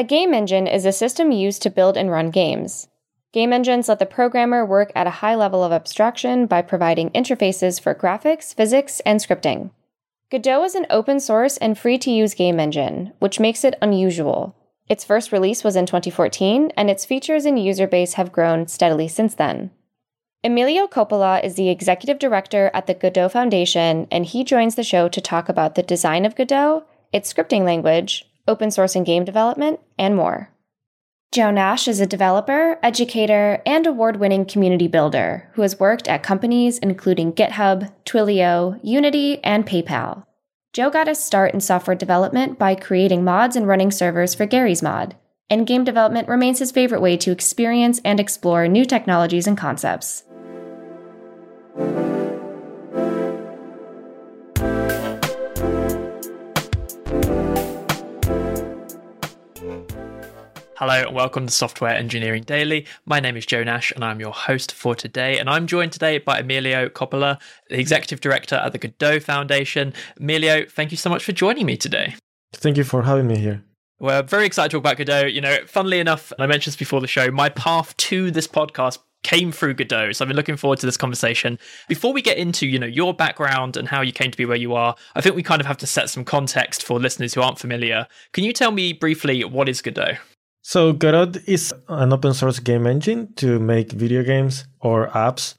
A game engine is a system used to build and run games. Game engines let the programmer work at a high level of abstraction by providing interfaces for graphics, physics, and scripting. Godot is an open source and free to use game engine, which makes it unusual. Its first release was in 2014, and its features and user base have grown steadily since then. Emilio Coppola is the executive director at the Godot Foundation, and he joins the show to talk about the design of Godot, its scripting language, open source and game development, and more. Joe Nash is a developer, educator, and award winning community builder who has worked at companies including GitHub, Twilio, Unity, and PayPal. Joe got his start in software development by creating mods and running servers for Garry's Mod, and game development remains his favorite way to experience and explore new technologies and concepts. Hello and welcome to Software Engineering Daily. My name is Joe Nash and I'm your host for today. And I'm joined today by Emilio Coppola, the Executive Director at the Godot Foundation. Emilio, thank you so much for joining me today. Thank you for having me here. We're very excited to talk about Godot. You know, funnily enough, and I mentioned this before the show, my path to this podcast came through Godot. So I've been looking forward to this conversation. Before we get into, you know, your background and how you came to be where you are, I think we kind of have to set some context for listeners who aren't familiar. Can you tell me briefly what is Godot? So Godot is an open source game engine to make video games or apps.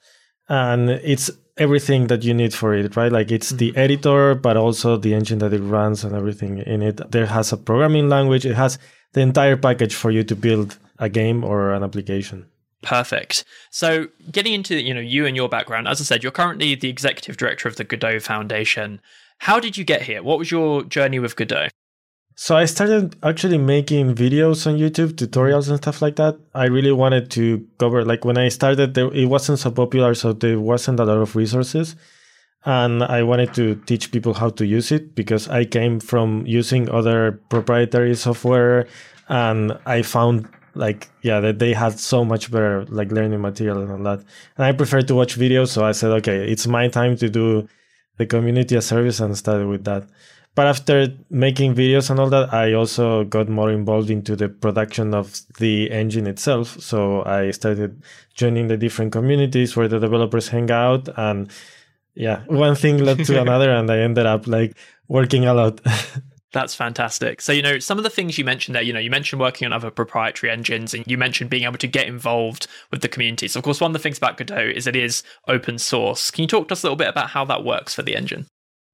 And it's everything that you need for it, right? Like it's mm-hmm. the editor, but also the engine that it runs and everything in it. There has a programming language. It has the entire package for you to build a game or an application. Perfect. So, getting into you know you and your background, as I said, you're currently the executive director of the Godot Foundation. How did you get here? What was your journey with Godot? So I started actually making videos on YouTube, tutorials and stuff like that. I really wanted to cover, like when I started, it wasn't so popular, so there wasn't a lot of resources. And I wanted to teach people how to use it because I came from using other proprietary software and I found like, yeah, that they had so much better like learning material and all that. And I prefer to watch videos. So I said, okay, it's my time to do the community a service and started with that. But after making videos and all that, I also got more involved into the production of the engine itself. So I started joining the different communities where the developers hang out. And yeah, one thing led to another, and I ended up like working a lot. That's fantastic. So, you know, some of the things you mentioned there, you know, you mentioned working on other proprietary engines and you mentioned being able to get involved with the community. So, of course, one of the things about Godot is it is open source. Can you talk to us a little bit about how that works for the engine?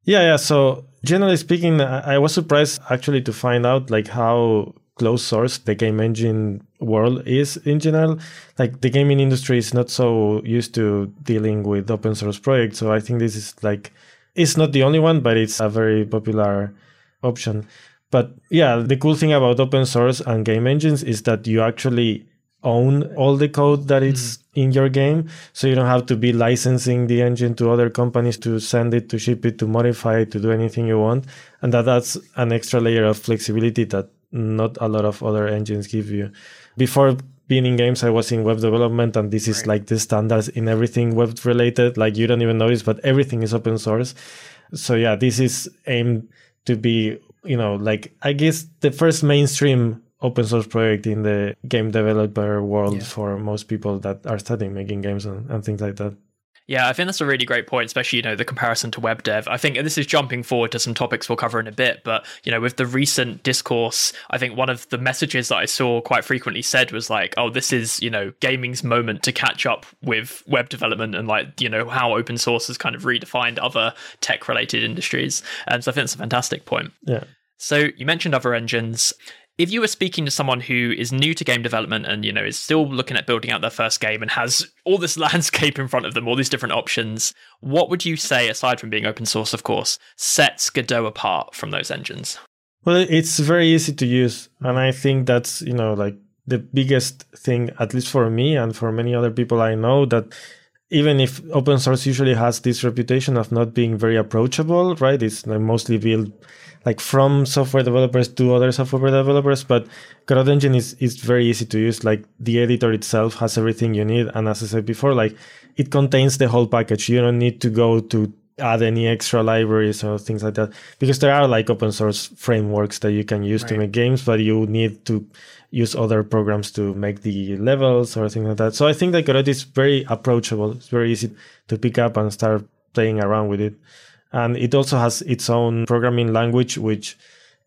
Yeah, yeah. So generally speaking, I was surprised actually to find out like how closed source the game engine world is in general. Like the gaming industry is not so used to dealing with open source projects. So I think this is like it's not the only one, but it's a very popular option. But yeah, the cool thing about open source and game engines is that you actually own all the code that is mm-hmm. in your game. So you don't have to be licensing the engine to other companies to send it, to ship it, to modify it, to do anything you want. And that that's an extra layer of flexibility that not a lot of other engines give you. Before being in games, I was in web development, and this is right. like the standards in everything web related. Like you don't even notice, but everything is open source. So yeah, this is aimed to be, you know, like I guess the first mainstream open source project in the game developer world yeah. for most people that are studying making games and, and things like that. Yeah, I think that's a really great point, especially, you know, the comparison to web dev. I think this is jumping forward to some topics we'll cover in a bit, but, you know, with the recent discourse, I think one of the messages that I saw quite frequently said was like, oh, this is, you know, gaming's moment to catch up with web development and like, you know, how open source has kind of redefined other tech related industries. And so I think it's a fantastic point. Yeah. So you mentioned other engines if you were speaking to someone who is new to game development and you know is still looking at building out their first game and has all this landscape in front of them all these different options what would you say aside from being open source of course sets godot apart from those engines? Well it's very easy to use and i think that's you know like the biggest thing at least for me and for many other people i know that even if open source usually has this reputation of not being very approachable right it's mostly built like from software developers to other software developers. But Godot Engine is, is very easy to use. Like the editor itself has everything you need. And as I said before, like it contains the whole package. You don't need to go to add any extra libraries or things like that because there are like open source frameworks that you can use right. to make games but you need to use other programs to make the levels or things like that so i think that godot is very approachable it's very easy to pick up and start playing around with it and it also has its own programming language which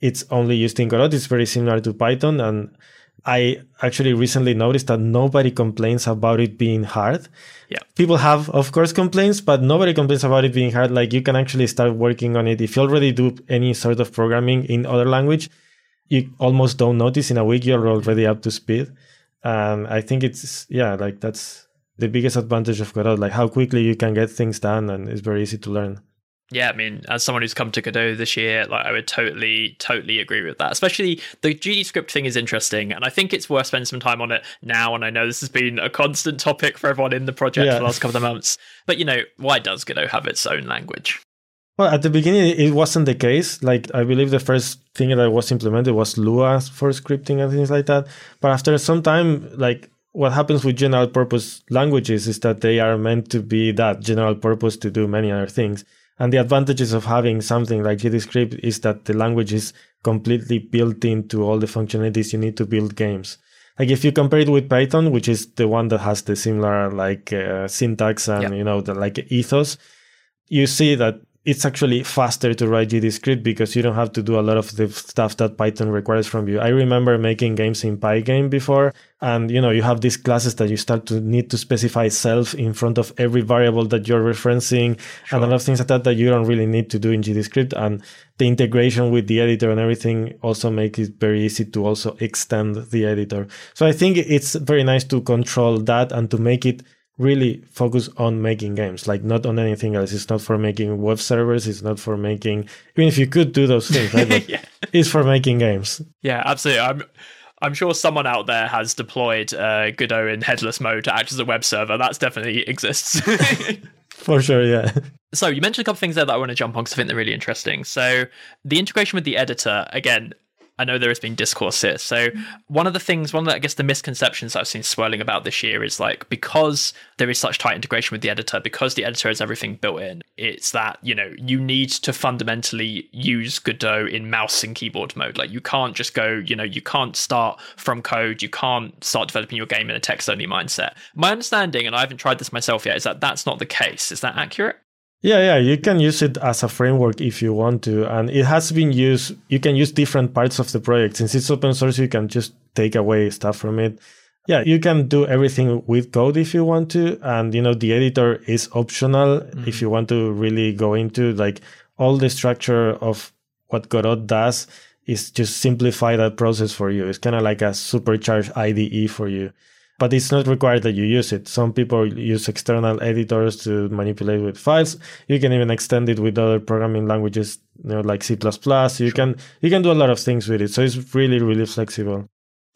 it's only used in godot it's very similar to python and I actually recently noticed that nobody complains about it being hard. Yeah. People have, of course, complaints, but nobody complains about it being hard. Like you can actually start working on it. If you already do any sort of programming in other language, you almost don't notice in a week you're already up to speed. And I think it's, yeah, like that's the biggest advantage of Godot, like how quickly you can get things done and it's very easy to learn yeah, I mean, as someone who's come to Godot this year, like I would totally, totally agree with that. Especially the GD script thing is interesting, and I think it's worth spending some time on it now. And I know this has been a constant topic for everyone in the project yeah. for the last couple of months. But you know, why does Godot have its own language? Well, at the beginning, it wasn't the case. Like, I believe the first thing that was implemented was Lua for scripting and things like that. But after some time, like, what happens with general purpose languages is that they are meant to be that general purpose to do many other things. And the advantages of having something like GDScript is that the language is completely built into all the functionalities you need to build games. Like if you compare it with Python, which is the one that has the similar like uh, syntax and you know the like ethos, you see that it's actually faster to write GDScript because you don't have to do a lot of the stuff that Python requires from you. I remember making games in Pygame before, and you know, you have these classes that you start to need to specify self in front of every variable that you're referencing, sure. and a lot of things like that that you don't really need to do in GDScript. And the integration with the editor and everything also make it very easy to also extend the editor. So I think it's very nice to control that and to make it really focus on making games, like not on anything else. It's not for making web servers. It's not for making, even if you could do those things, right? Yeah. It's for making games. Yeah, absolutely. I'm, I'm sure someone out there has deployed uh, Godot in headless mode to act as a web server. That's definitely exists. for sure, yeah. So you mentioned a couple things there that I want to jump on because I think they're really interesting. So the integration with the editor, again, I know there has been discourse here. So mm-hmm. one of the things, one of the, I guess the misconceptions I've seen swirling about this year is like because there is such tight integration with the editor, because the editor has everything built in, it's that you know you need to fundamentally use Godot in mouse and keyboard mode. Like you can't just go, you know, you can't start from code, you can't start developing your game in a text only mindset. My understanding, and I haven't tried this myself yet, is that that's not the case. Is that accurate? Yeah, yeah, you can use it as a framework if you want to. And it has been used, you can use different parts of the project. Since it's open source, you can just take away stuff from it. Yeah, you can do everything with code if you want to. And, you know, the editor is optional mm-hmm. if you want to really go into like all the structure of what Godot does is just simplify that process for you. It's kind of like a supercharged IDE for you but it's not required that you use it. Some people use external editors to manipulate with files. You can even extend it with other programming languages, you know, like C++. You can you can do a lot of things with it. So it's really really flexible.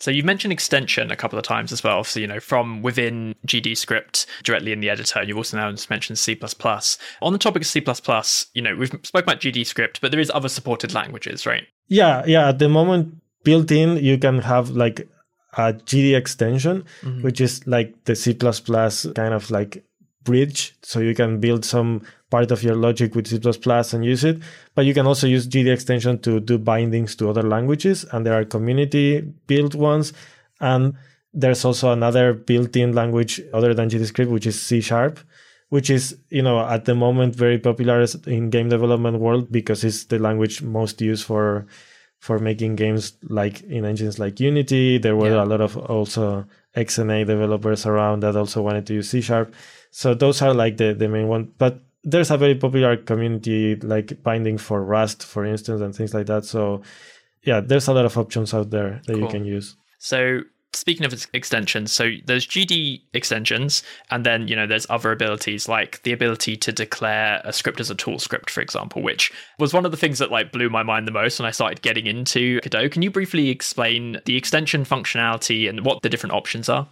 So you've mentioned extension a couple of times as well. So you know from within GD script directly in the editor, and you've also now mentioned C++. On the topic of C++, you know we've spoken about GD script, but there is other supported languages, right? Yeah, yeah. At the moment, built in, you can have like a GD extension, mm-hmm. which is like the C kind of like bridge. So you can build some part of your logic with C and use it. But you can also use GD extension to do bindings to other languages. And there are community built ones. And there's also another built-in language other than GDScript, which is C sharp, which is, you know, at the moment very popular in game development world because it's the language most used for for making games like in engines like Unity. There were yeah. a lot of also XNA developers around that also wanted to use C sharp. So those are like the, the main one. But there's a very popular community like binding for Rust, for instance, and things like that. So yeah, there's a lot of options out there that cool. you can use. So speaking of extensions, so there's GD extensions, and then you know there's other abilities like the ability to declare a script as a tool script, for example, which was one of the things that like blew my mind the most when I started getting into Godot. Can you briefly explain the extension functionality and what the different options are?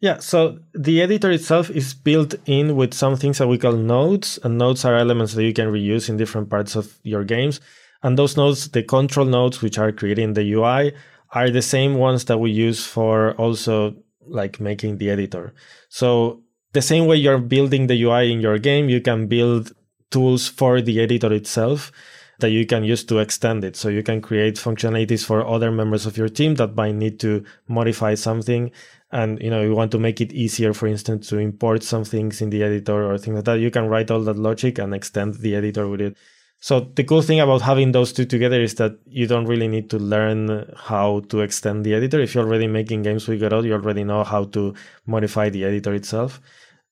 Yeah, so the editor itself is built in with some things that we call nodes, and nodes are elements that you can reuse in different parts of your games. And those nodes, the control nodes, which are creating the UI, are the same ones that we use for also like making the editor. So the same way you're building the UI in your game, you can build tools for the editor itself that you can use to extend it. So you can create functionalities for other members of your team that might need to modify something. And you know, you want to make it easier, for instance, to import some things in the editor or things like that. You can write all that logic and extend the editor with it. So the cool thing about having those two together is that you don't really need to learn how to extend the editor. If you're already making games with Godot, you already know how to modify the editor itself.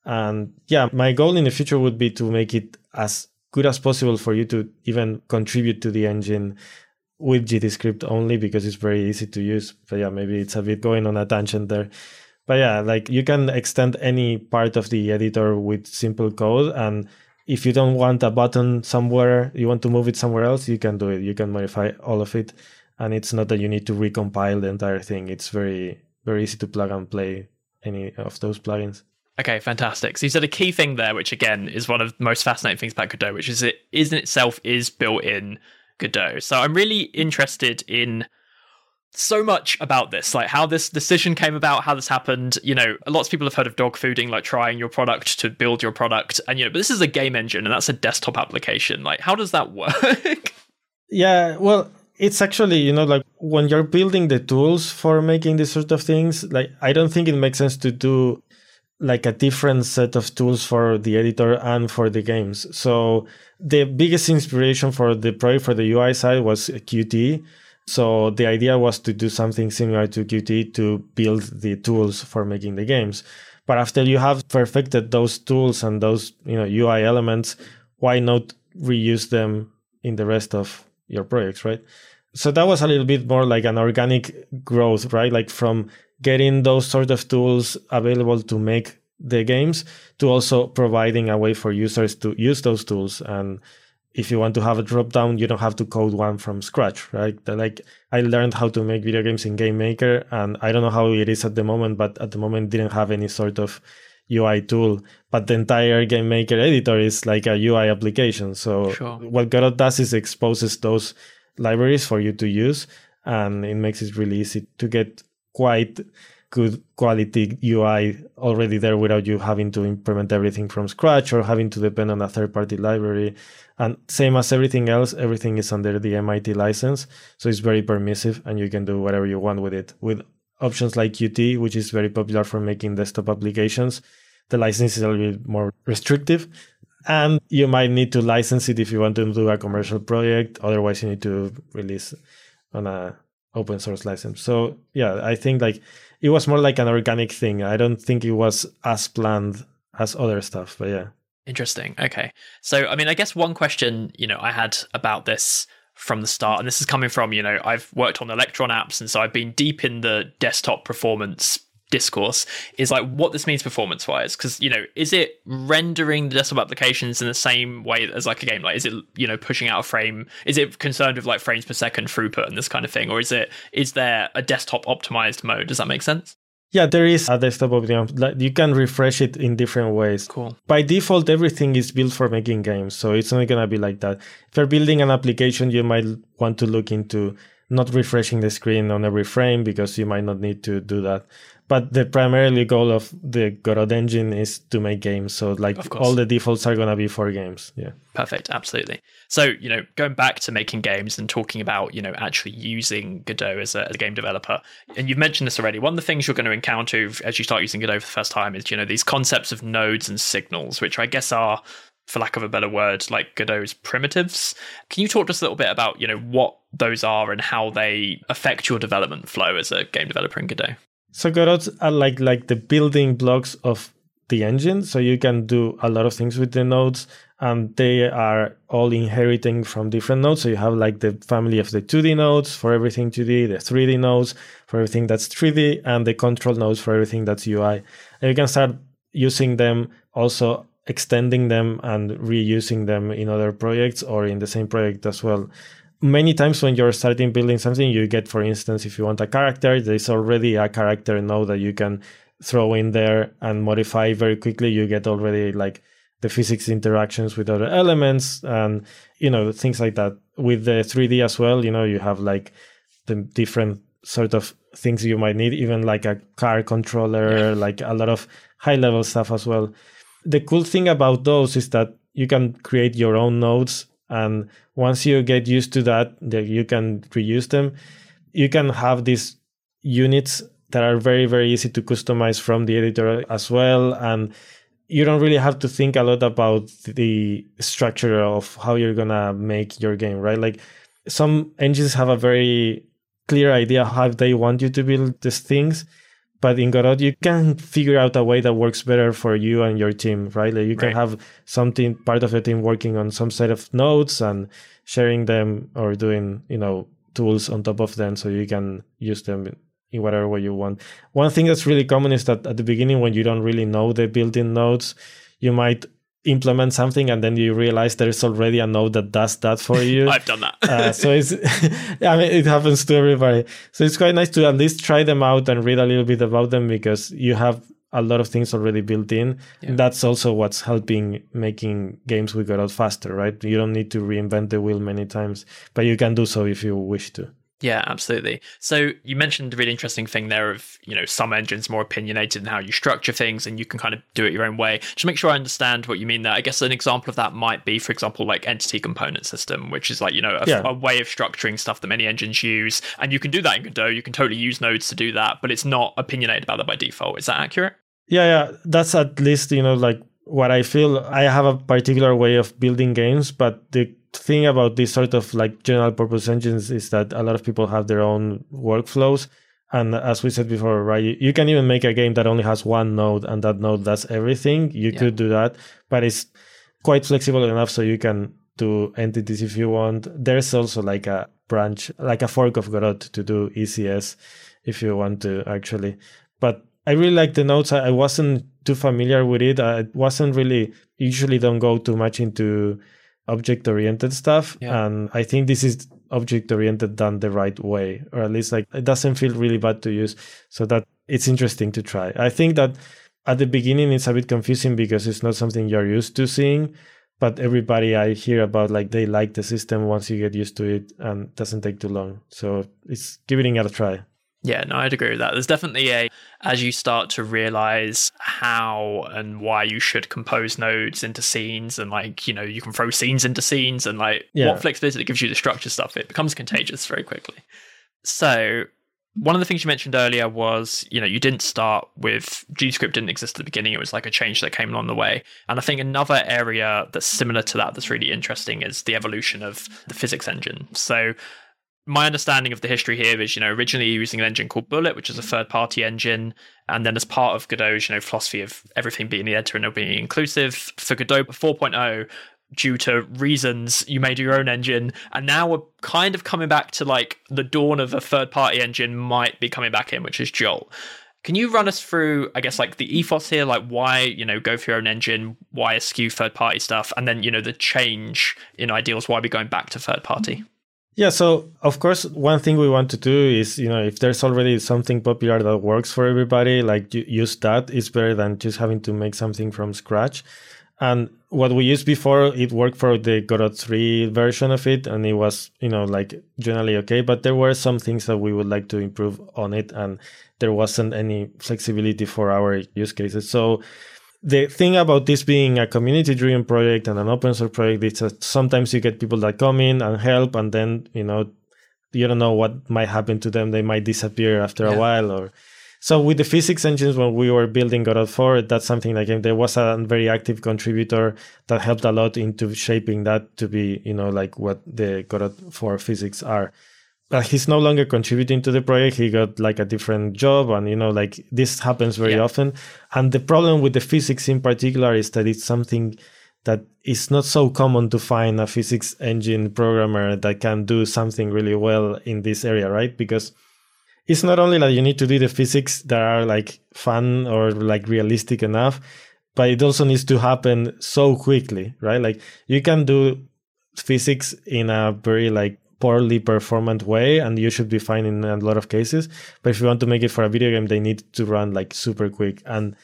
And yeah, my goal in the future would be to make it as good as possible for you to even contribute to the engine with GDScript only because it's very easy to use. But yeah, maybe it's a bit going on a tangent there. But yeah, like you can extend any part of the editor with simple code. And if you don't want a button somewhere, you want to move it somewhere else, you can do it. You can modify all of it. And it's not that you need to recompile the entire thing. It's very, very easy to plug and play any of those plugins. Okay, fantastic. So you said a key thing there, which again is one of the most fascinating things about Godot, which is it is in itself is built in Godot. So I'm really interested in so much about this, like how this decision came about, how this happened. You know, lots of people have heard of dog fooding, like trying your product to build your product, and you know, but this is a game engine and that's a desktop application. Like, how does that work? Yeah, well, it's actually you know like when you're building the tools for making these sort of things, like I don't think it makes sense to do like a different set of tools for the editor and for the games. So the biggest inspiration for the project for the UI side was Qt. So the idea was to do something similar to Qt to build the tools for making the games. But after you have perfected those tools and those you know UI elements, why not reuse them in the rest of your projects, right? So that was a little bit more like an organic growth, right? Like from getting those sort of tools available to make the games to also providing a way for users to use those tools and if you want to have a drop down you don't have to code one from scratch right? Like i learned how to make video games in game maker and i don't know how it is at the moment but at the moment didn't have any sort of ui tool. But the entire game maker editor is like a ui application. So Sure. what godot does is exposes those libraries for you to use and it makes it really easy to get quite good quality UI already there without you having to implement everything from scratch or having to depend on a third party library. And same as everything else, everything is under the MIT license. So it's very permissive and you can do whatever you want with it. With options like Qt, which is very popular for making desktop applications, the license is a little bit more restrictive. And you might need to license it if you want to do a commercial project. Otherwise, you need to release on a open source license. So yeah, I think like it was more like an organic thing. I don't think it was as planned as other stuff, but yeah. Interesting. Okay. So, I mean, I guess one question, you know, I had about this from the start, and this is coming from, you know, I've worked on Electron apps, and so I've been deep in the desktop performance discourse is like what this means performance wise because you know is it rendering the desktop applications in the same way as like a game like is it you know pushing out a frame is it concerned with like frames per second throughput and this kind of thing or is it is there a desktop optimized mode does that make sense Yeah, there is a desktop. Like you can refresh it in different ways. cool By default, everything is built for making games, so it's not gonna be like that. If you're building an application, you might want to look into not refreshing the screen on every frame because you might not need to do that. But the primarily goal of the Godot engine is to make games. So like all the defaults are gonna be for games. Yeah. Perfect, absolutely. So, you know, going back to making games and talking about, you know, actually using Godot as a, as a game developer, and you've mentioned this already. One of the things you're going to encounter as you start using Godot for the first time is, you know, these concepts of nodes and signals, which I guess are, for lack of a better word, like Godot's primitives. Can you talk to us a little bit about, you know, what those are and how they affect your development flow as a game developer in Godot? So Godots are uh, like like the building blocks of the engine. So you can do a lot of things with the nodes and they are all inheriting from different nodes. So you have like the family of the 2D nodes for everything 2D, the 3D nodes for everything that's 3D, and the control nodes for everything that's UI. And you can start using them also extending them and reusing them in other projects or in the same project as well many times when you're starting building something, you get, for instance, if you want a character, there's already a character node that you can throw in there and modify very quickly. You get already like the physics interactions with other elements and, you know, things like that. With the 3D as well, you know, you have like the different sort of things you might need, even like a car controller, like a lot of high level stuff as well. The cool thing about those is that you can create your own nodes and once you get used to that that you can reuse them you can have these units that are very very easy to customize from the editor as well. And you don't really have to think a lot about the structure of how you're gonna make your game right? Like some engines have a very clear idea how they want you to build these things but in Godot, you can figure out a way that works better for you and your team, right? Like you can right. have something part of the team working on some set of nodes and sharing them or doing, you know, tools on top of them so you can use them in whatever way you want. One thing that's really common is that at the beginning, when you don't really know the built-in nodes, you might implement something and then you realize there's already a node that does that for you. I've done that. uh, so it's, I mean, it happens to everybody. So it's quite nice to at least try them out and read a little bit about them because you have a lot of things already built in. Yeah. That's also what's helping making games with Godot faster, right? You don't need to reinvent the wheel many times, but you can do so if you wish to. Yeah, absolutely. So you mentioned a really interesting thing there of, you know, some engines more opinionated in how you structure things and you can kind of do it your own way. Just make sure I understand what you mean there, I guess an example of that might be, for example, like entity component system, which is like, you know, a, yeah. a way of structuring stuff that many engines use. And you can do that in Godot. You can totally use nodes to do that, but it's not opinionated about that by default. Is that accurate? Yeah, yeah. That's at least, you know, like what I feel. I have a particular way of building games, but the thing about this sort of like general purpose engines is that a lot of people have their own workflows. And as we said before, right, you, you can even make a game that only has one node and that node does everything. You yeah. could do that, but it's quite flexible enough so you can do entities if you want. There's also like a branch, like a fork of Godot to do ECS if you want to actually. But I really like the nodes. I, I wasn't too familiar with it. I wasn't really usually don't go too much into object oriented stuff yeah. and i think this is object oriented done the right way or at least like it doesn't feel really bad to use. So that it's interesting to try. I think that at the beginning it's a bit confusing because it's not something you're used to seeing but everybody i hear about like they like the system once you get used to it and doesn't take too long. So it's giving it a try yeah, no, I'd agree with that. There's definitely a, as you start to realize how and why you should compose nodes into scenes and like, you know, you can throw scenes into scenes and like yeah. what flexibility it gives you the structure stuff, it becomes contagious very quickly. So, one of the things you mentioned earlier was, you know, you didn't start with GDScript didn't exist at the beginning. It was like a change that came along the way. And I think another area that's similar to that that's really interesting is the evolution of the physics engine. So my understanding of the history here is, you know, originally using an engine called Bullet, which is a third party engine. And then as part of Godot's, you know, philosophy of everything being the editor and being inclusive, for Godot 4.0, due to reasons, you made your own engine. And now we're kind of coming back to like the dawn of a third party engine might be coming back in, which is Jolt. Can you run us through, I guess, like the ethos here, like why, you know, go for your own engine, why eschew third party stuff, and then, you know, the change in ideals, why are we going back to third party? Yeah, so of course, one thing we want to do is, you know, if there's already something popular that works for everybody, like use that. It's better than just having to make something from scratch. And what we used before, it worked for the Godot 3 version of it, and it was, you know, like generally okay. But there were some things that we would like to improve on it, and there wasn't any flexibility for our use cases. So the thing about this being a community driven project and an open source project is that sometimes you get people that come in and help and then you know you don't know what might happen to them they might disappear after yeah. a while or so with the physics engines when we were building godot 4 that's something like there was a very active contributor that helped a lot into shaping that to be you know like what the godot 4 physics are uh, he's no longer contributing to the project. He got like a different job, and you know, like this happens very yeah. often. And the problem with the physics in particular is that it's something that is not so common to find a physics engine programmer that can do something really well in this area, right? Because it's not only that you need to do the physics that are like fun or like realistic enough, but it also needs to happen so quickly, right? Like you can do physics in a very like poorly performant way and you should be fine in a lot of cases. But if you want to make it for a video game they need to run like super quick. And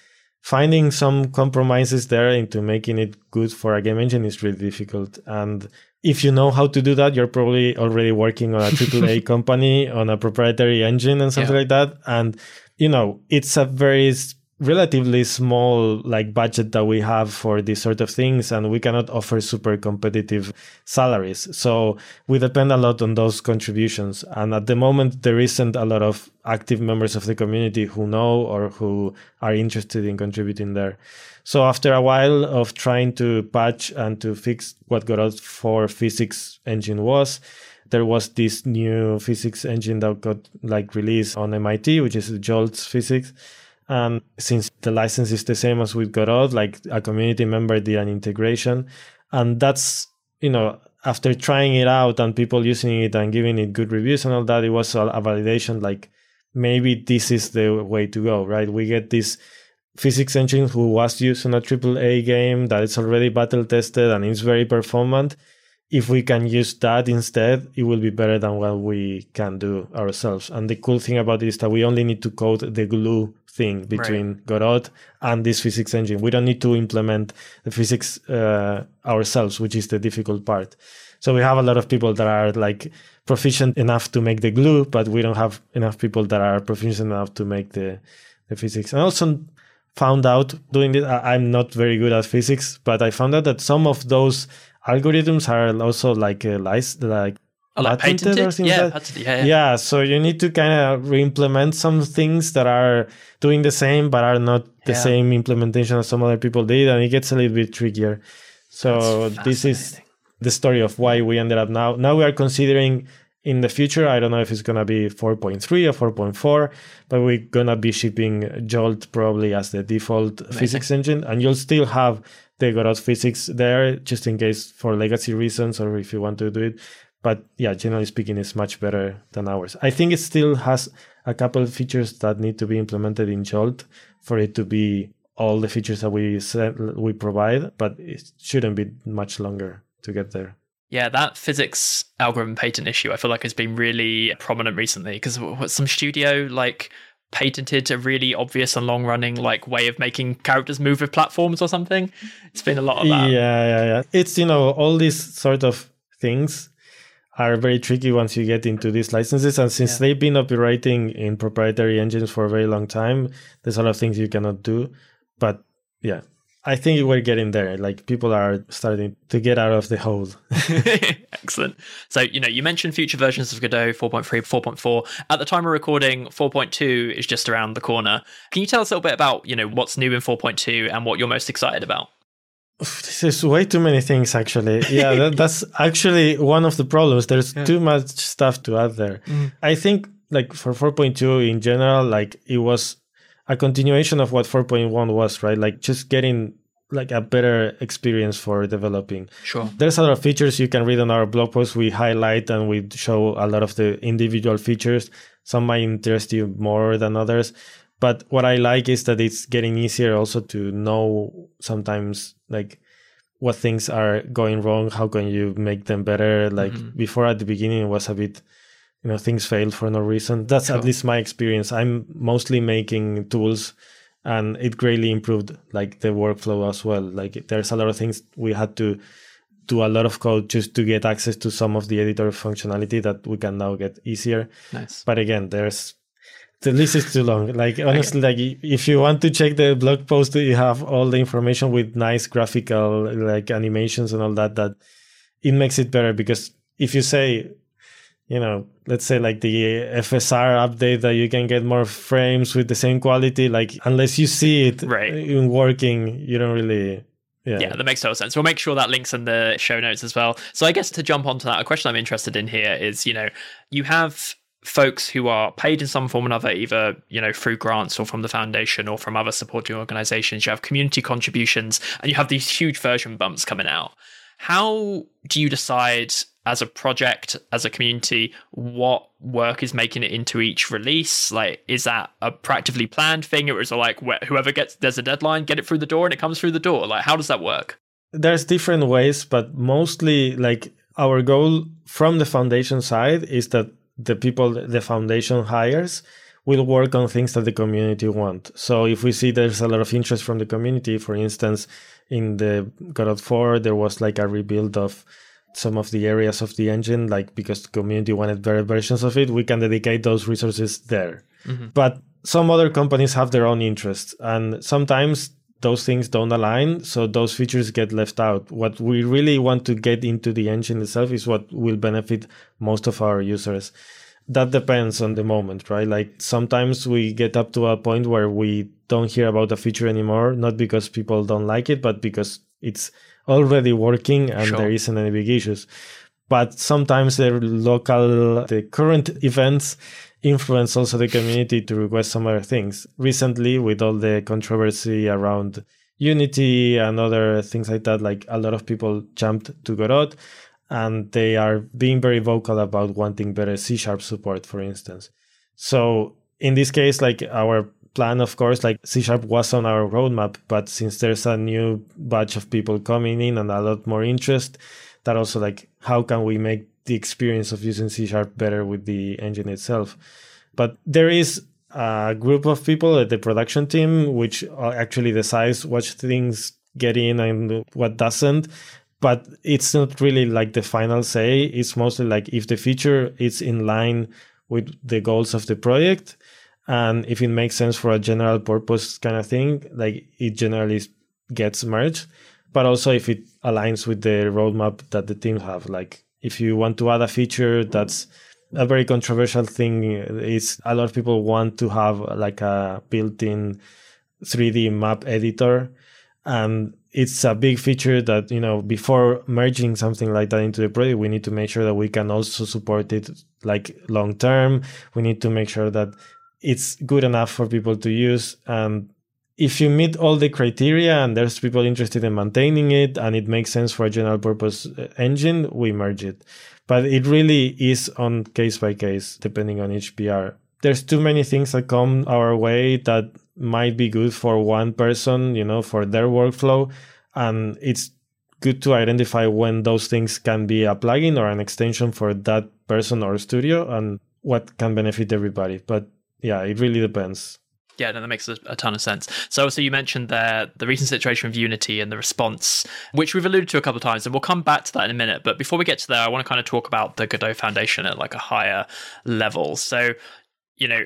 finding some compromises there into making it good for a game engine is really difficult. And if you know how to do that you're probably already working on a AAA company on a proprietary engine and something yeah. like that. And you know it's a very relatively small like budget that we have for these sort of things and we cannot offer super competitive salaries. So we depend a lot on those contributions. And at the moment there isn't a lot of active members of the community who know or who are interested in contributing there. So after a while of trying to patch and to fix what Godot 4 physics engine was there was this new physics engine that got like released on MIT which is Jolt's physics and since the license is the same as with Godot, like a community member did an integration. And that's, you know, after trying it out and people using it and giving it good reviews and all that, it was a, validation like maybe this is the way to go, right? We get this physics engine who was used in a AAA game that is already battle tested and is very performant. If we can use that instead, it will be better than what we can do ourselves. And the cool thing about it is that we only need to code the glue thing between right. Godot and this physics engine. We don't need to implement the physics uh, ourselves, which is the difficult part. So we have a lot of people that are like proficient enough to make the glue, but we don't have enough people that are proficient enough to make the, the physics. And also found out doing it, I'm not very good at physics, but I found out that some of those algorithms are also like uh, like Oh, like patented, patented, or things yeah, like yeah, yeah, yeah. So you need to kind of re-implement some things that are doing the same but are not the yeah. same implementation as some other people did, and it gets a little bit trickier. So this is the story of why we ended up now. Now we are considering in the future. I don't know if it's gonna be 4.3 or 4.4, but we're gonna be shipping Jolt probably as the default Amazing. physics engine, and you'll still have the out physics there just in case for legacy reasons or if you want to do it but yeah, generally speaking, it's much better than ours. I think it still has a couple of features that need to be implemented in Jolt for it to be all the features that we set, we provide, but it shouldn't be much longer to get there. Yeah, that physics algorithm patent issue I feel like has been really prominent recently because some studio like patented a really obvious and long running like way of making characters move with platforms or something. It's been a lot of that. Yeah, yeah, yeah. It's you know all these sort of things are very tricky once you get into these licenses. And since yeah. they've been operating in proprietary engines for a very long time, there's a lot of things you cannot do. But yeah, I think we're getting there. Like people are starting to get out of the hole. Excellent. So, you know, you mentioned future versions of Godot 4.3, 4.4. At the time of recording, 4.2 is just around the corner. Can you tell us a little bit about, you know, what's new in 4.2 and what you're most excited about? This is way too many things, actually. Yeah, that, that's actually one of the problems. There's yeah. too much stuff to add there. Mm. I think, like for 4.2 in general, like it was a continuation of what 4.1 was, right? Like just getting like a better experience for developing. Sure. There's a lot of features you can read on our blog post. We highlight and we show a lot of the individual features. Some might interest you more than others. But what I like is that it's getting easier also to know sometimes like what things are going wrong, how can you make them better? Like mm-hmm. before at the beginning it was a bit you know things failed for no reason. That's at least my experience. I'm mostly making tools and it greatly improved like the workflow as well. Like there's a lot of things we had to do a lot of code just to get access to some of the editor functionality that we can now get easier. Nice. But again, there's the list is too long. Like honestly, like if you want to check the blog post, you have all the information with nice graphical like animations and all that. That it makes it better because if you say, you know, let's say like the FSR update that you can get more frames with the same quality, like unless you see it right. in working, you don't really yeah. yeah, that makes total sense. We'll make sure that links in the show notes as well. So I guess to jump onto that, a question I'm interested in here is, you know, you have folks who are paid in some form or another, either you know through grants or from the foundation or from other supporting organizations. You have community contributions, and you have these huge version bumps coming out. How do you decide as a project, as a community, what work is making it into each release? Like, is that a practically planned thing, or is it like whoever gets there's a deadline, get it through the door, and it comes through the door? Like, how does that work? There's different ways, but mostly like our goal from the foundation side is that the people the foundation hires will work on things that the community want. So if we see there's a lot of interest from the community, for instance, in the Godot 4, there was like a rebuild of some of the areas of the engine, like because the community wanted better versions of it, we can dedicate those resources there. Mm-hmm. But some other companies have their own interests and sometimes those things don't align so those features get left out what we really want to get into the engine itself is what will benefit most of our users that depends on the moment right like sometimes we get up to a point where we don't hear about the feature anymore not because people don't like it but because it's already working and sure. there isn't any big issues but sometimes the local the current events influence also the community to request some other things. Recently, with all the controversy around Unity and other things like that, like a lot of people jumped to Godot and they are being very vocal about wanting better C sharp support, for instance. So in this case, like our plan, of course, like C sharp was on our roadmap, but since there's a new batch of people coming in and a lot more interest, that also like how can we make the experience of using C sharp better with the engine itself. But there is a group of people at the production team which uh, actually decides what things get in and what doesn't. But it's not really like the final say. It's mostly like if the feature is in line with the goals of the project and if it makes sense for a general purpose kind of thing, like it generally gets merged. But also if it aligns with the roadmap that the team have, like if you want to add a feature that's a very controversial thing is a lot of people want to have like a built-in 3D map editor and it's a big feature that you know before merging something like that into the project we need to make sure that we can also support it like long term we need to make sure that it's good enough for people to use and if you meet all the criteria and there's people interested in maintaining it and it makes sense for a general purpose uh, engine, we merge it. But it really is on case by case, depending on each PR. There's too many things that come our way that might be good for one person, you know, for their workflow. And it's good to identify when those things can be a plugin or an extension for that person or studio and what can benefit everybody. But yeah, it really depends. Yeah, no, that makes a, ton of sense. So, also, you mentioned there the recent situation with Unity and the response, which we've alluded to a couple of times, and we'll come back to that in a minute. But before we get to there, I want to kind of talk about the Godot Foundation at like a higher level. So, you know,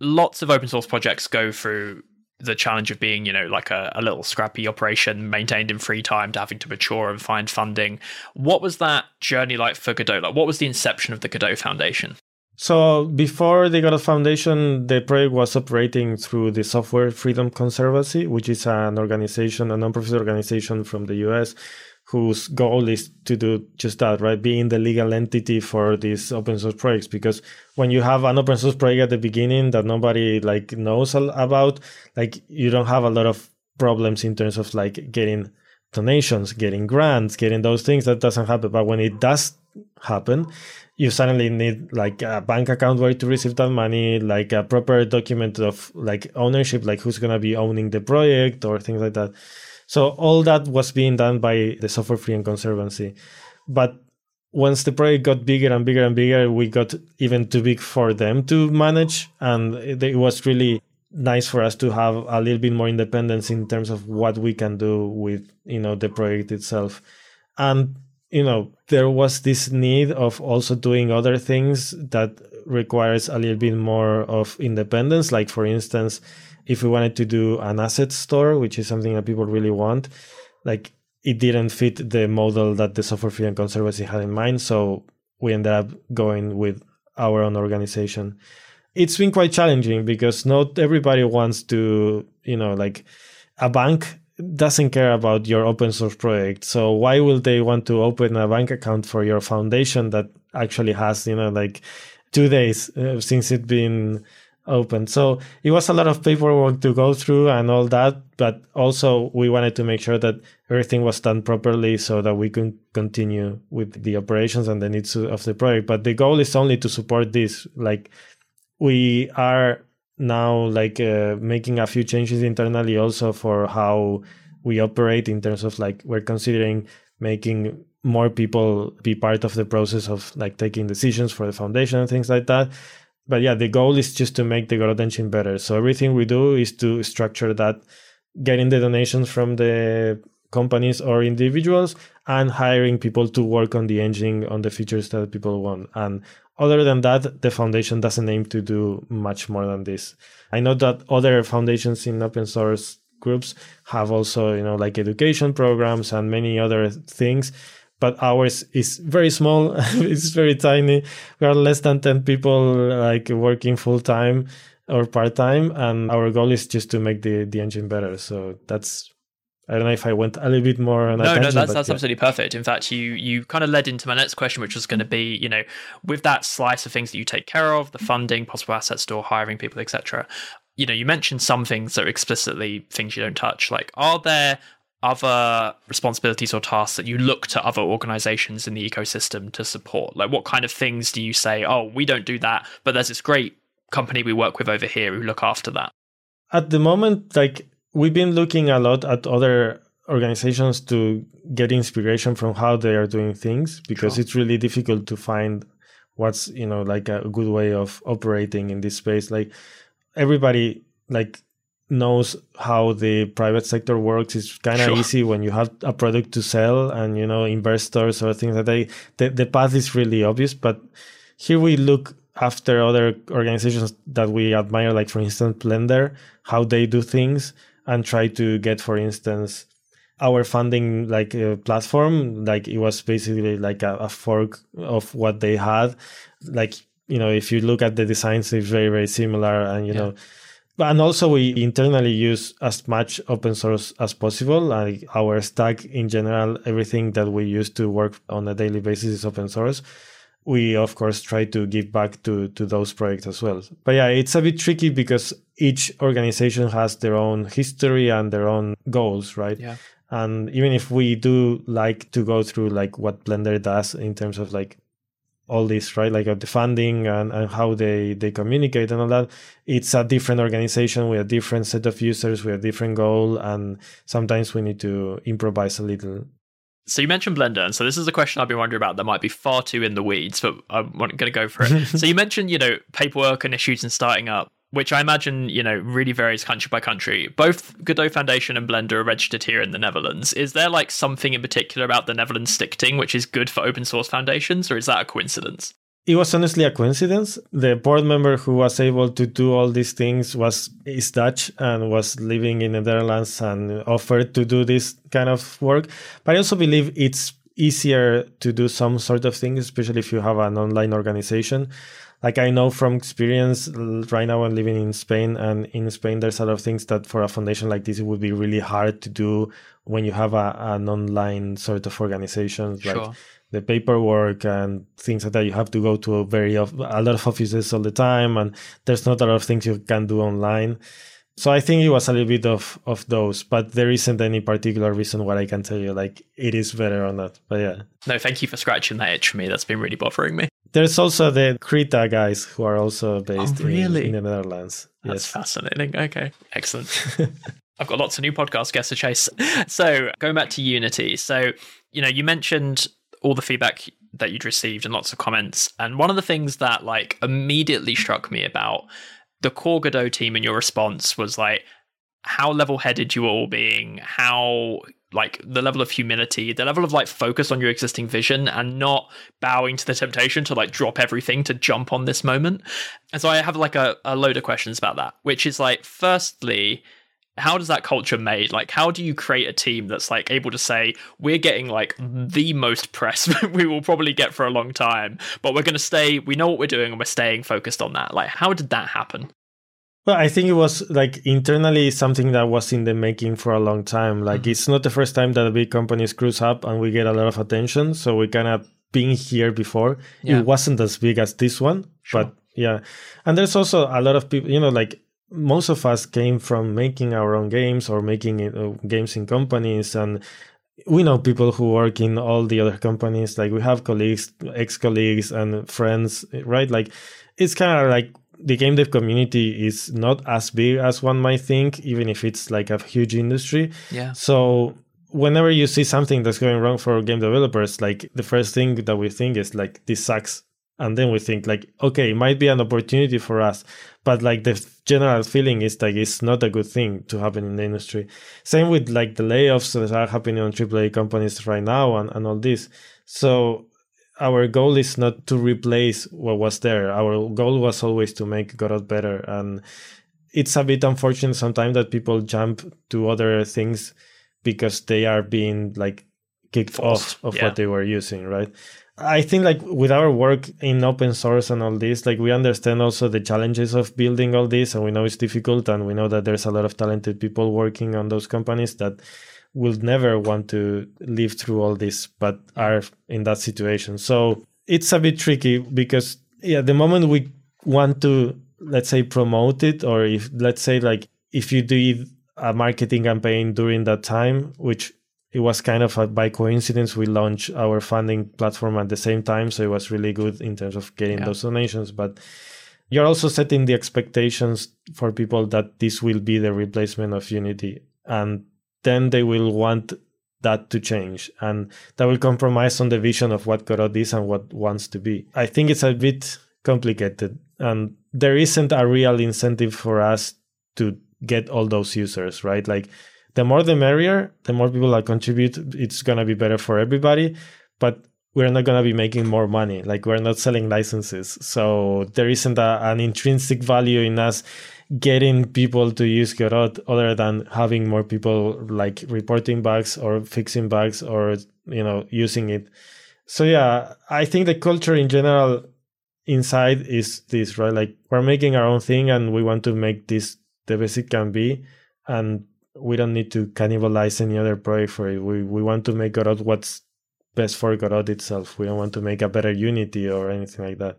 lots of open source projects go through the challenge of being, you know, like a, a little scrappy operation maintained in free time to having to mature and find funding. What was that journey like for Godot? Like, what was the inception of the Godot Foundation? So before the Godot Foundation, the project was operating through the Software Freedom Conservancy, which is an organization, a non-profit organization from the US, whose goal is to do just that, right? Being the legal entity for these open source projects. Because when you have an open source project at the beginning that nobody like knows about, like you don't have a lot of problems in terms of like getting donations, getting grants, getting those things. That doesn't happen. But when it does happen, you suddenly need like a bank account where to receive that money, like a proper document of like ownership, like who's gonna be owning the project or things like that. So all that was being done by the Software Freedom Conservancy. But once the project got bigger and bigger and bigger, we got even too big for them to manage, and it was really nice for us to have a little bit more independence in terms of what we can do with you know the project itself. And you know there was this need of also doing other things that requires a little bit more of independence. Like for instance if we wanted to do an asset store which is something that people really want like it didn't fit the model that the software freedom conservancy had in mind. So we ended up going with our own organization. It's been quite challenging because not everybody wants to you know like a bank doesn't care about your open source project. So why will they want to open a bank account for your foundation that actually has, you know, like two days uh, since it's been open? So it was a lot of paperwork to go through and all that. But also we wanted to make sure that everything was done properly so that we can continue with the operations and the needs of the project. But the goal is only to support this. Like we are now like uh, making a few changes internally also for how we operate in terms of like we're considering making more people be part of the process of like taking decisions for the foundation and things like that. But yeah the goal is just to make the Godot engine better. So everything we do is to structure that getting the donations from the companies or individuals and hiring people to work on the engine on the features that people want. And other than that, the foundation doesn't aim to do much more than this. I know that other foundations in open source groups have also, you know, like education programs and many other things. But ours is very small. it's very tiny. We are less than 10 people like working full time or part time. And our goal is just to make the, the engine better. So that's I don't know if I went a little bit more on no, no, that's that's yeah. absolutely perfect. In fact, you you kind of led into my next question, which was going to be, you know, with that slice of things that you take care of, the mm-hmm. funding, possible asset store, hiring people, etc. You know, you mentioned some things that are explicitly things you don't touch. Like, are there other responsibilities or tasks that you look to other organizations in the ecosystem to support? Like, what kind of things do you say, oh, we don't do that, but there's this great company we work with over here who look after that? At the moment, like we've been looking a lot at other organizations to get inspiration from how they are doing things because sure. it's really difficult to find what's you know like a good way of operating in this space like everybody like knows how the private sector works it's kind of sure. easy when you have a product to sell and you know investors or things like that the, the path is really obvious but here we look after other organizations that we admire like for instance blender how they do things and try to get, for instance, our funding like uh, platform. Like it was basically like a, a, fork of what they had. Like you know, if you look at the designs, it's very very similar, and you yeah. know. And also, we internally use as much open source as possible. Like our stack in general, everything that we use to work on a daily basis is open source we of course try to give back to to those projects as well. But yeah it's a bit tricky because each organization has their own history and their own goals right? Yeah. And even if we do like to go through like what blender does in terms of like all this right? Like the funding and, and how they they communicate and all that it's a different organization with a different set of users with a different goal and sometimes we need to improvise a little so you mentioned Blender, and so this is a question I've been wondering about that might be far too in the weeds, but I'm going to go for it. so you mentioned, you know, paperwork and issues and starting up, which I imagine, you know, really varies country by country. Both Godot Foundation and Blender are registered here in the Netherlands. Is there like something in particular about the Netherlands stichting which is good for open source foundations, or is that a coincidence? It was honestly a coincidence. The board member who was able to do all these things was is Dutch and was living in the Netherlands and offered to do this kind of work. But I also believe it's easier to do some sort of things, especially if you have an online organization. Like I know from experience, right now I'm living in Spain, and in Spain there's a lot of things that for a foundation like this it would be really hard to do when you have a, an online sort of organization. Sure. Like the paperwork and things like that you have to go to a very a lot of offices all the time and there's not a lot of things you can do online so i think it was a little bit of of those but there isn't any particular reason why i can tell you like it is better or not but yeah no thank you for scratching that itch for me that's been really bothering me there's also the Krita guys who are also oh, based oh, really? in, in, the Netherlands. That's yes. fascinating. Okay, excellent. I've got lots of new podcast guests to chase. So going back to Unity. So, you know, you mentioned all the feedback that you'd received and lots of comments. And one of the things that like immediately struck me about the core Godot team and your response was like how level-headed you were all being, how like the level of humility, the level of like focus on your existing vision and not bowing to the temptation to like drop everything to jump on this moment. And so I have like a, a load of questions about that, which is like, firstly, how does that culture made like how do you create a team that's like able to say we're getting like the most press we will probably get for a long time but we're going to stay we know what we're doing and we're staying focused on that like how did that happen well i think it was like internally something that was in the making for a long time like mm-hmm. it's not the first time that a big company screws up and we get a lot of attention so we kind of been here before yeah. it wasn't as big as this one sure. but yeah and there's also a lot of people you know like most of us came from making our own games or making it, uh, games in companies and we know people who work in all the other companies. Like we have colleagues ex-colleagues and friends right? Like it's kind of like the game dev community is not as big as one might think even if it's like a huge industry. Yeah. So whenever you see something that's going wrong for game developers like the first thing that we think is like this sucks and then we think like okay it might be an opportunity for us but like the general feeling is like it's not a good thing to happen in the industry same with like the layoffs that are happening on aaa companies right now and, and all this so our goal is not to replace what was there. Our goal was always to make Godot better. And it's a bit unfortunate sometimes that people jump to other things because they are being like kicked Forced. off of yeah. what they were using, right? I think like with our work in open source and all this, like we understand also the challenges of building all this and we know it's difficult and we know that there's a lot of talented people working on those companies that will never want to live through all this but are in that situation. So it's a bit tricky because yeah, the moment we want to let's say promote it or if let's say like if you do a marketing campaign during that time, which it was kind of a, by coincidence we launched our funding platform at the same time so it was really good in terms of getting yeah. those donations but you're also setting the expectations for people that this will be the replacement of unity and then they will want that to change and that will compromise on the vision of what Godot is and what wants to be i think it's a bit complicated and there isn't a real incentive for us to get all those users right like the more the merrier the more people that contribute it's going to be better for everybody but we're not going to be making more money. Like we're not selling licenses. So there isn't a, an intrinsic value in us getting people to use Godot other than having more people like reporting bugs or fixing bugs or you know using it. So yeah i think the culture in general inside is this right? Like we're making our own thing and we want to make this the best it can be. And we don't need to cannibalize any other project for it. We we want to make Godot what's best for Godot itself. We don't want to make a better Unity or anything like that.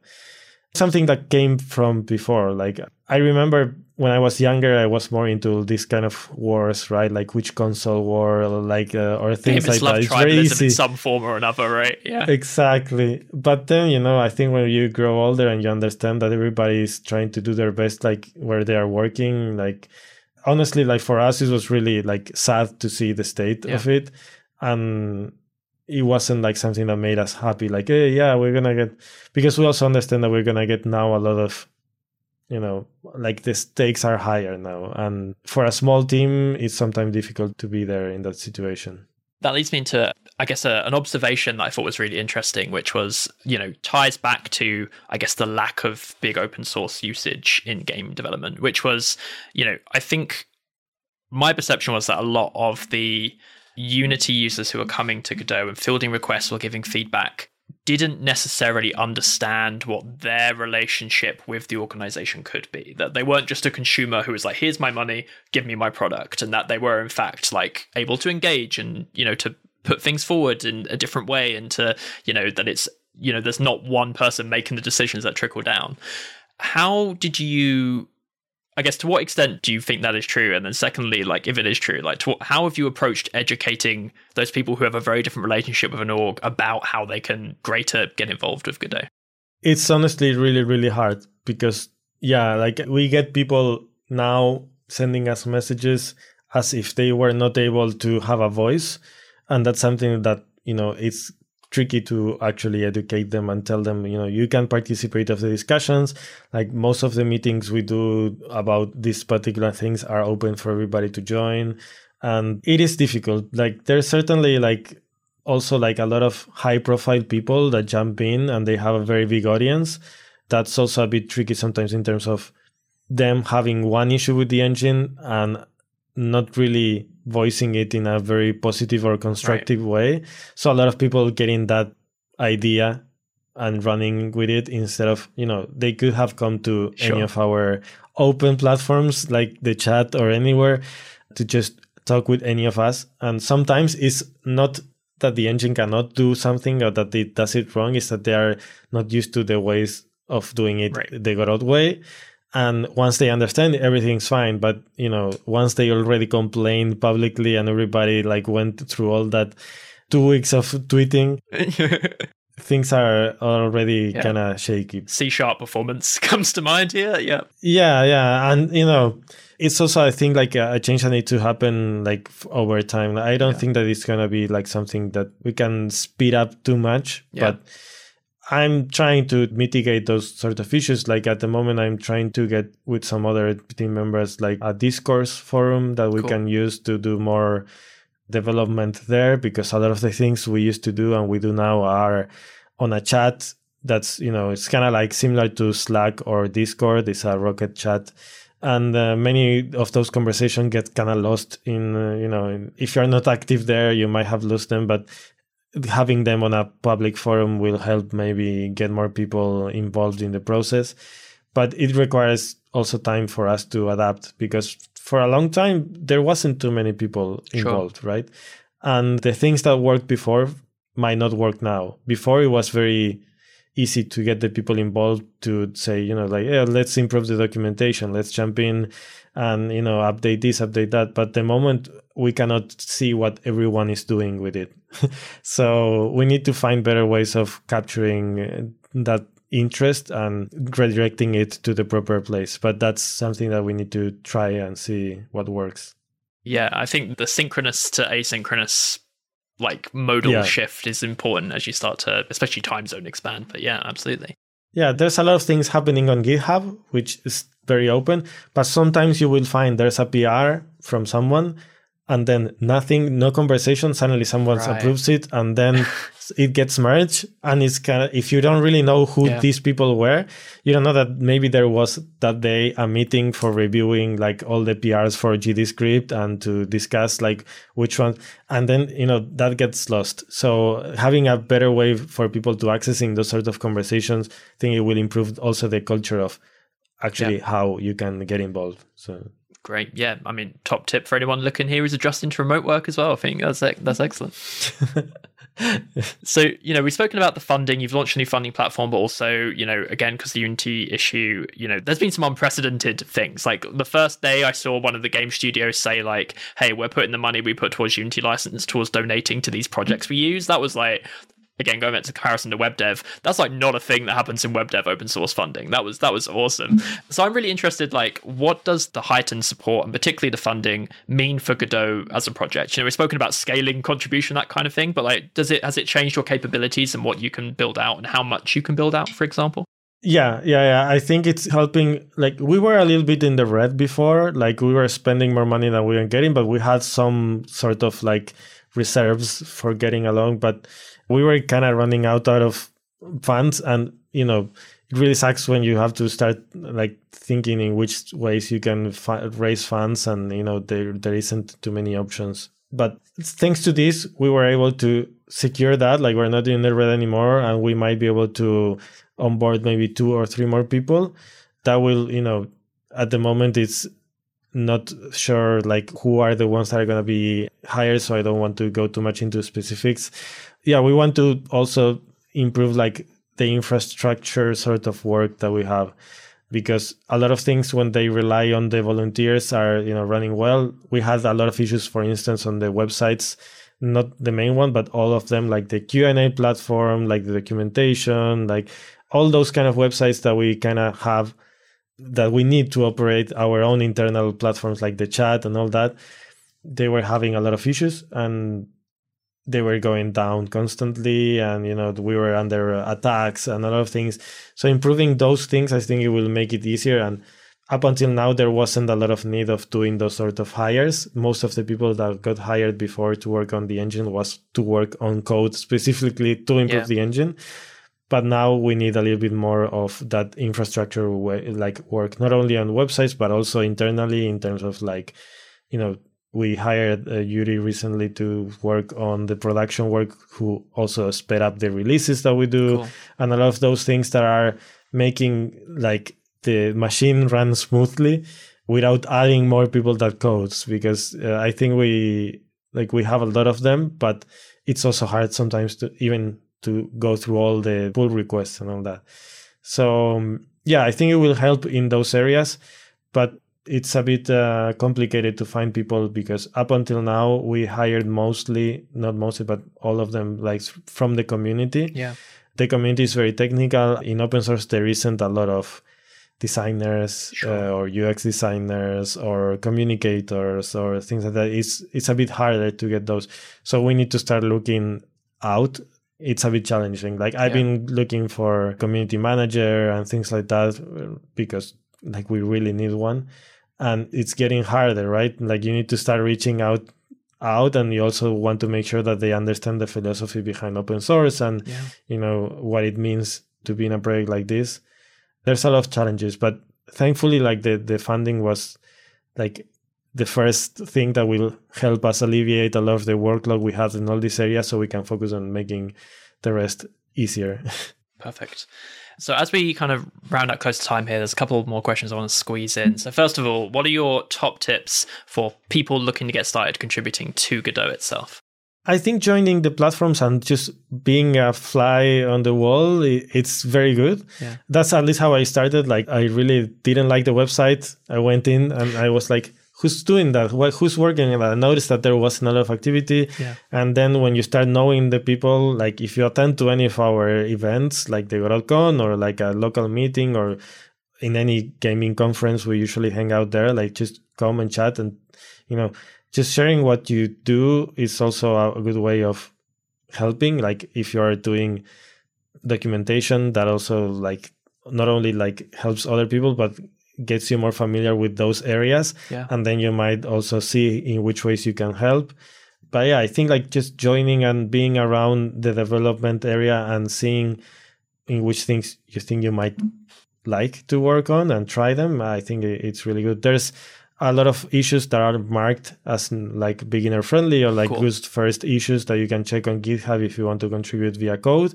Something that came from before. Like I remember when I was younger, I was more into this kind of wars, right? Like which console war, like uh, or things like that. It's very easy. in some form or another, right? Yeah, exactly. But then you know, I think when you grow older and you understand that everybody is trying to do their best, like where they are working, like honestly, like for us, it was really like sad to see the state yeah. of it, and it wasn't like something that made us happy. Like, hey, yeah, we're gonna get because we also understand that we're gonna get now a lot of, you know, like the stakes are higher now, and for a small team, it's sometimes difficult to be there in that situation that leads me into i guess an observation that i thought was really interesting which was you know ties back to i guess the lack of big open source usage in game development which was you know i think my perception was that a lot of the unity users who are coming to godot and fielding requests or giving feedback didn't necessarily understand what their relationship with the organization could be. That they weren't just a consumer who was like, here's my money, give me my product. And that they were, in fact, like able to engage and, you know, to put things forward in a different way and to, you know, that it's, you know, there's not one person making the decisions that trickle down. How did you I guess to what extent do you think that is true? And then secondly, like if it is true, like what, how have you approached educating those people who have a very different relationship with an org about how they can greater get involved with Godot? It's honestly really, really hard because yeah, like we get people now sending us messages as if they were not able to have a voice. And that's something that, you know, it's tricky to actually educate them and tell them, you know, you can participate of the discussions. Like most of the meetings we do about these particular things are open for everybody to join. And it is difficult. Like there's certainly like also like a lot of high profile people that jump in and they have a very big audience. That's also a bit tricky sometimes in terms of them having one issue with the engine and not really voicing it in a very positive or constructive right. way. So a lot of people getting that idea and running with it instead of, you know, they could have come to sure. any of our open platforms like the chat or anywhere to just talk with any of us. And sometimes it's not that the engine cannot do something or that it does it wrong, it's that they are not used to the ways of doing it right. the Godot way and once they understand it, everything's fine but you know once they already complained publicly and everybody like went through all that two weeks of tweeting things are already yeah. kind of shaky c sharp performance comes to mind here yeah yeah yeah and you know it's also i think like a, change that needs to happen like over time i don't yeah. think that it's gonna be like something that we can speed up too much yeah. but I'm trying to mitigate those sort of issues. Like at the moment, I'm trying to get with some other team members, like a discourse forum that we cool. can use to do more development there because a lot of the things we used to do and we do now are on a chat that's you know it's kind of like similar to slack or discord it's a rocket chat and uh, many of those conversations get kind of lost in uh, you know if you're not active there you might have lost them but having them on a public forum will help maybe get more people involved in the process. But it requires also time for us to adapt because for a long time there wasn't too many people involved sure. right? And the things that worked before might not work now. Before it was very easy to get the people involved to say you know like yeah let's improve the documentation let's jump in and you know update this update that. But the moment we cannot see what everyone is doing with it. So we need to find better ways of capturing uh, that interest and redirecting it to the proper place. But that's something that we need to try and see what works. Yeah i think the synchronous to asynchronous like modal yeah. shift is important as you start to especially time zone expand but yeah absolutely yeah there's a lot of things happening on github which is very open but sometimes you will find there's a pr from someone and then nothing, no conversation. Suddenly someone right. approves it, and then it gets merged. And it's kind of if you don't really know who yeah. these people were, you don't know that maybe there was that day a meeting for reviewing like all the PRs for GDScript and to discuss like which one, and then you know that gets lost. So having a better way for people to accessing those sort of conversations, I think it will improve also the culture of actually yeah. how you can get involved. So Great. Yeah. I mean, top tip for anyone looking here is adjusting to remote work as well. I think that's that's excellent. so, you know, we've spoken about the funding. You've launched a new funding platform, but also, you know, again, because the Unity issue, you know, there's been some unprecedented things. Like the first day I saw one of the game studios say, like, hey, we're putting the money we put towards Unity license towards donating to these projects we use. That was like, again going back to comparison to web dev that's like not a thing that happens in web dev open source funding that was that was awesome so i'm really interested like what does the heightened support and particularly the funding mean for godot as a project you know we've spoken about scaling contribution that kind of thing but like does it has it changed your capabilities and what you can build out and how much you can build out for example yeah, yeah, yeah. I think it's helping. Like we were a little bit in the red before. Like we were spending more money than we were getting, but we had some sort of like reserves for getting along. But we were kind of running out out of funds and you know it really sucks when you have to start like thinking in which ways you can fi- raise funds and you know there there isn't too many options. But thanks to this we were able to secure that like we're not in the red anymore and we might be able to onboard maybe two or three more people. That will you know at the moment it's not sure like who are the ones that are going to be hired so i don't want to go too much into specifics. Yeah, we want to also improve like the infrastructure sort of work that we have because a lot of things when they rely on the volunteers are you know running well. We had a lot of issues for instance on the websites not the main one but all of them like the q&a platform like the documentation like all those kind of websites that we kind of have that we need to operate our own internal platforms like the chat and all that they were having a lot of issues and they were going down constantly and you know we were under uh, attacks and a lot of things. So improving those things i think it will make it easier. And up until now there wasn't a lot of need of doing those sort of hires. Most of the people that got hired before to work on the engine was to work on code specifically to improve yeah. the engine but now we need a little bit more of that infrastructure way, like work not only on websites but also internally in terms of like you know we hired uh, Yuri recently to work on the production work, who also sped up the releases that we do, cool. and a lot of those things that are making like the machine run smoothly without adding more people that codes. Because uh, I think we like we have a lot of them, but it's also hard sometimes to even to go through all the pull requests and all that. So um, yeah, I think it will help in those areas, but it's a bit uh, complicated to find people because up until now we hired mostly not mostly but all of them like from the community. Yeah. The community is very technical. In open source there isn't a lot of designers sure. uh, or ux designers or communicators or things like that. It's it's a bit harder to get those. So we need to start looking out it's a bit challenging like i've yeah. been looking for community manager and things like that uh, because like we really need one and it's getting harder right like you need to start reaching out out and you also want to make sure that they understand the philosophy behind open source and Yeah. you know what it means to be in a project like this there's a lot of challenges but thankfully like the the funding was like the first thing that will help us alleviate a lot of the workload we have in all these areas so we can focus on making the rest easier Perfect. So, as we kind of round up close to time here, there's a couple more questions I want to squeeze in. So, first of all, what are your top tips for people looking to get started contributing to Godot itself? I think joining the platforms and just being a fly on the wall, it's very good. Yeah. That's at least how I started. Like, I really didn't like the website. I went in and I was like, who's doing that? Who's working on that? I noticed that there wasn't a lot of activity. Yeah. And then when you start knowing the people, like if you attend to any of our events, like the GodotCon or like a local meeting or in any gaming conference, we usually hang out there. Like just come and chat and, you know, just sharing what you do is also a good way of helping. Like if you are doing documentation, that also like not only like helps other people, but gets you more familiar with those areas Yeah. and then you might also see in which ways you can help but yeah i think like just joining and being around the development area and seeing in which things you think you might like to work on and try them i think it's really good there's a lot of issues that are marked as like beginner friendly or like Cool. good first issues that you can check on github if you want to contribute via code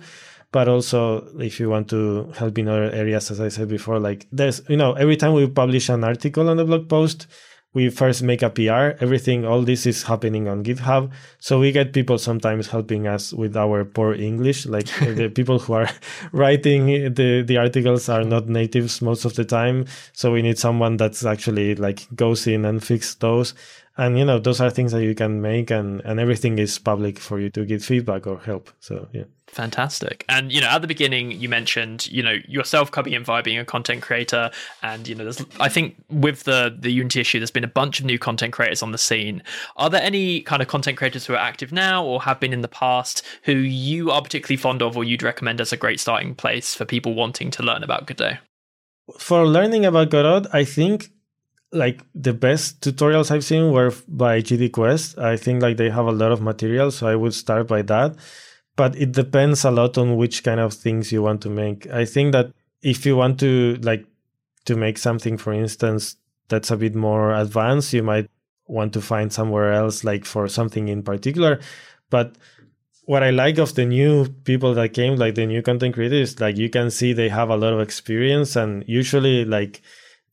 but also if you want to help in other areas as i said before like there's you know every time we publish an article on the blog post we first make a pr everything all this is happening on github. So we get people sometimes helping us with our poor english. Like the people who are writing the the articles are not natives most of the time. So we need someone that's actually like goes in and fix those and you know those are things that you can make and and everything is public for you to get feedback or help so yeah Fantastic. And you know, at the beginning, you mentioned you know yourself coming in via being a content creator, and you know, there's I think with the the Unity issue, there's been a bunch of new content creators on the scene. Are there any kind of content creators who are active now or have been in the past who you are particularly fond of, or you'd recommend as a great starting place for people wanting to learn about Godot? for learning about Godot, I think like the best tutorials I've seen were by GD Quest. I think like they have a lot of material, so I would start by that. But it depends a lot on which kind of things you want to make. I think that if you want to like to make something, for instance, that's a bit more advanced, you might want to find somewhere else, like for something in particular. But what I like of the new people that came, like the new content creators, like you can see they have a lot of experience, and usually like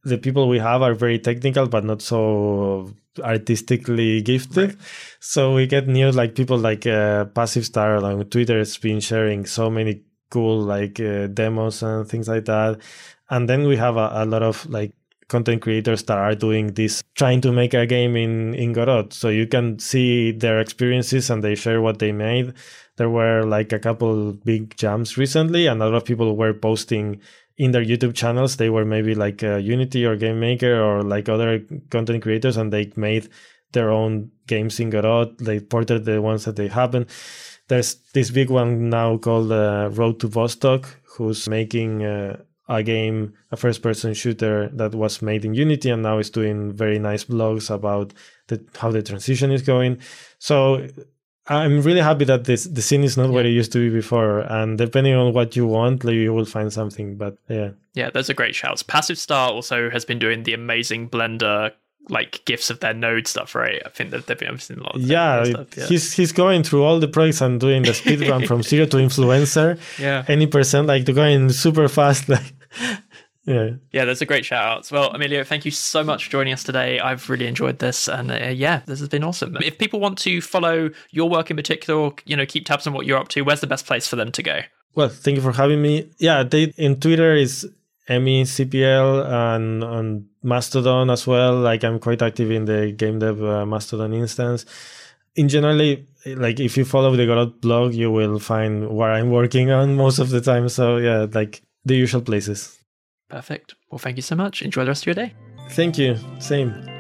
the people we have are very technical, but not so artistically gifted. So we get new like people like uh, Passive Star on Twitter has been sharing so many cool like uh, demos and things like that. And then we have a, a lot of like content creators that are doing this, trying to make a game in in Godot. So you can see their experiences and they share what they made. There were like a couple big jumps recently, and a lot of people were posting in their YouTube channels. They were maybe like uh, Unity or Game Maker or like other content creators, and they made their own games in Godot. They ported the ones that they happen. There's this big one now called uh, Road to Vostok, who's making uh, a game, a first-person shooter that was made in Unity, and now is doing very nice blogs about the, how the transition is going. So I'm really happy that this the scene is not what it used to be before, and depending on what you want, like, you will find something. But yeah, Yeah, those are great shouts. Passive Star also has been doing the amazing Blender like gifts of their node stuff, right? I think that they've been a lot. Of yeah, stuff. yeah. he's he's going through all the projects and doing the speed run from zero to influencer. yeah. Any percent, like to going super fast, like yeah. Yeah, those are great shout outs. Well, Emilio, thank you so much for joining us today. I've really enjoyed this. And uh, yeah, this has been awesome. If people want to follow your work in particular, or, you know, keep tabs on what you're up to, where's the best place for them to go? Well, thank you for having me. Yeah, they in Twitter is MECPL and on Mastodon as well. Like I'm quite active in the game dev uh, Mastodon instance. In generally, like if you follow the Godot blog, you will find what I'm working on most of the time. So yeah, like the usual places. Perfect. Well, thank you so much. Enjoy the rest of your day. Thank you. Same.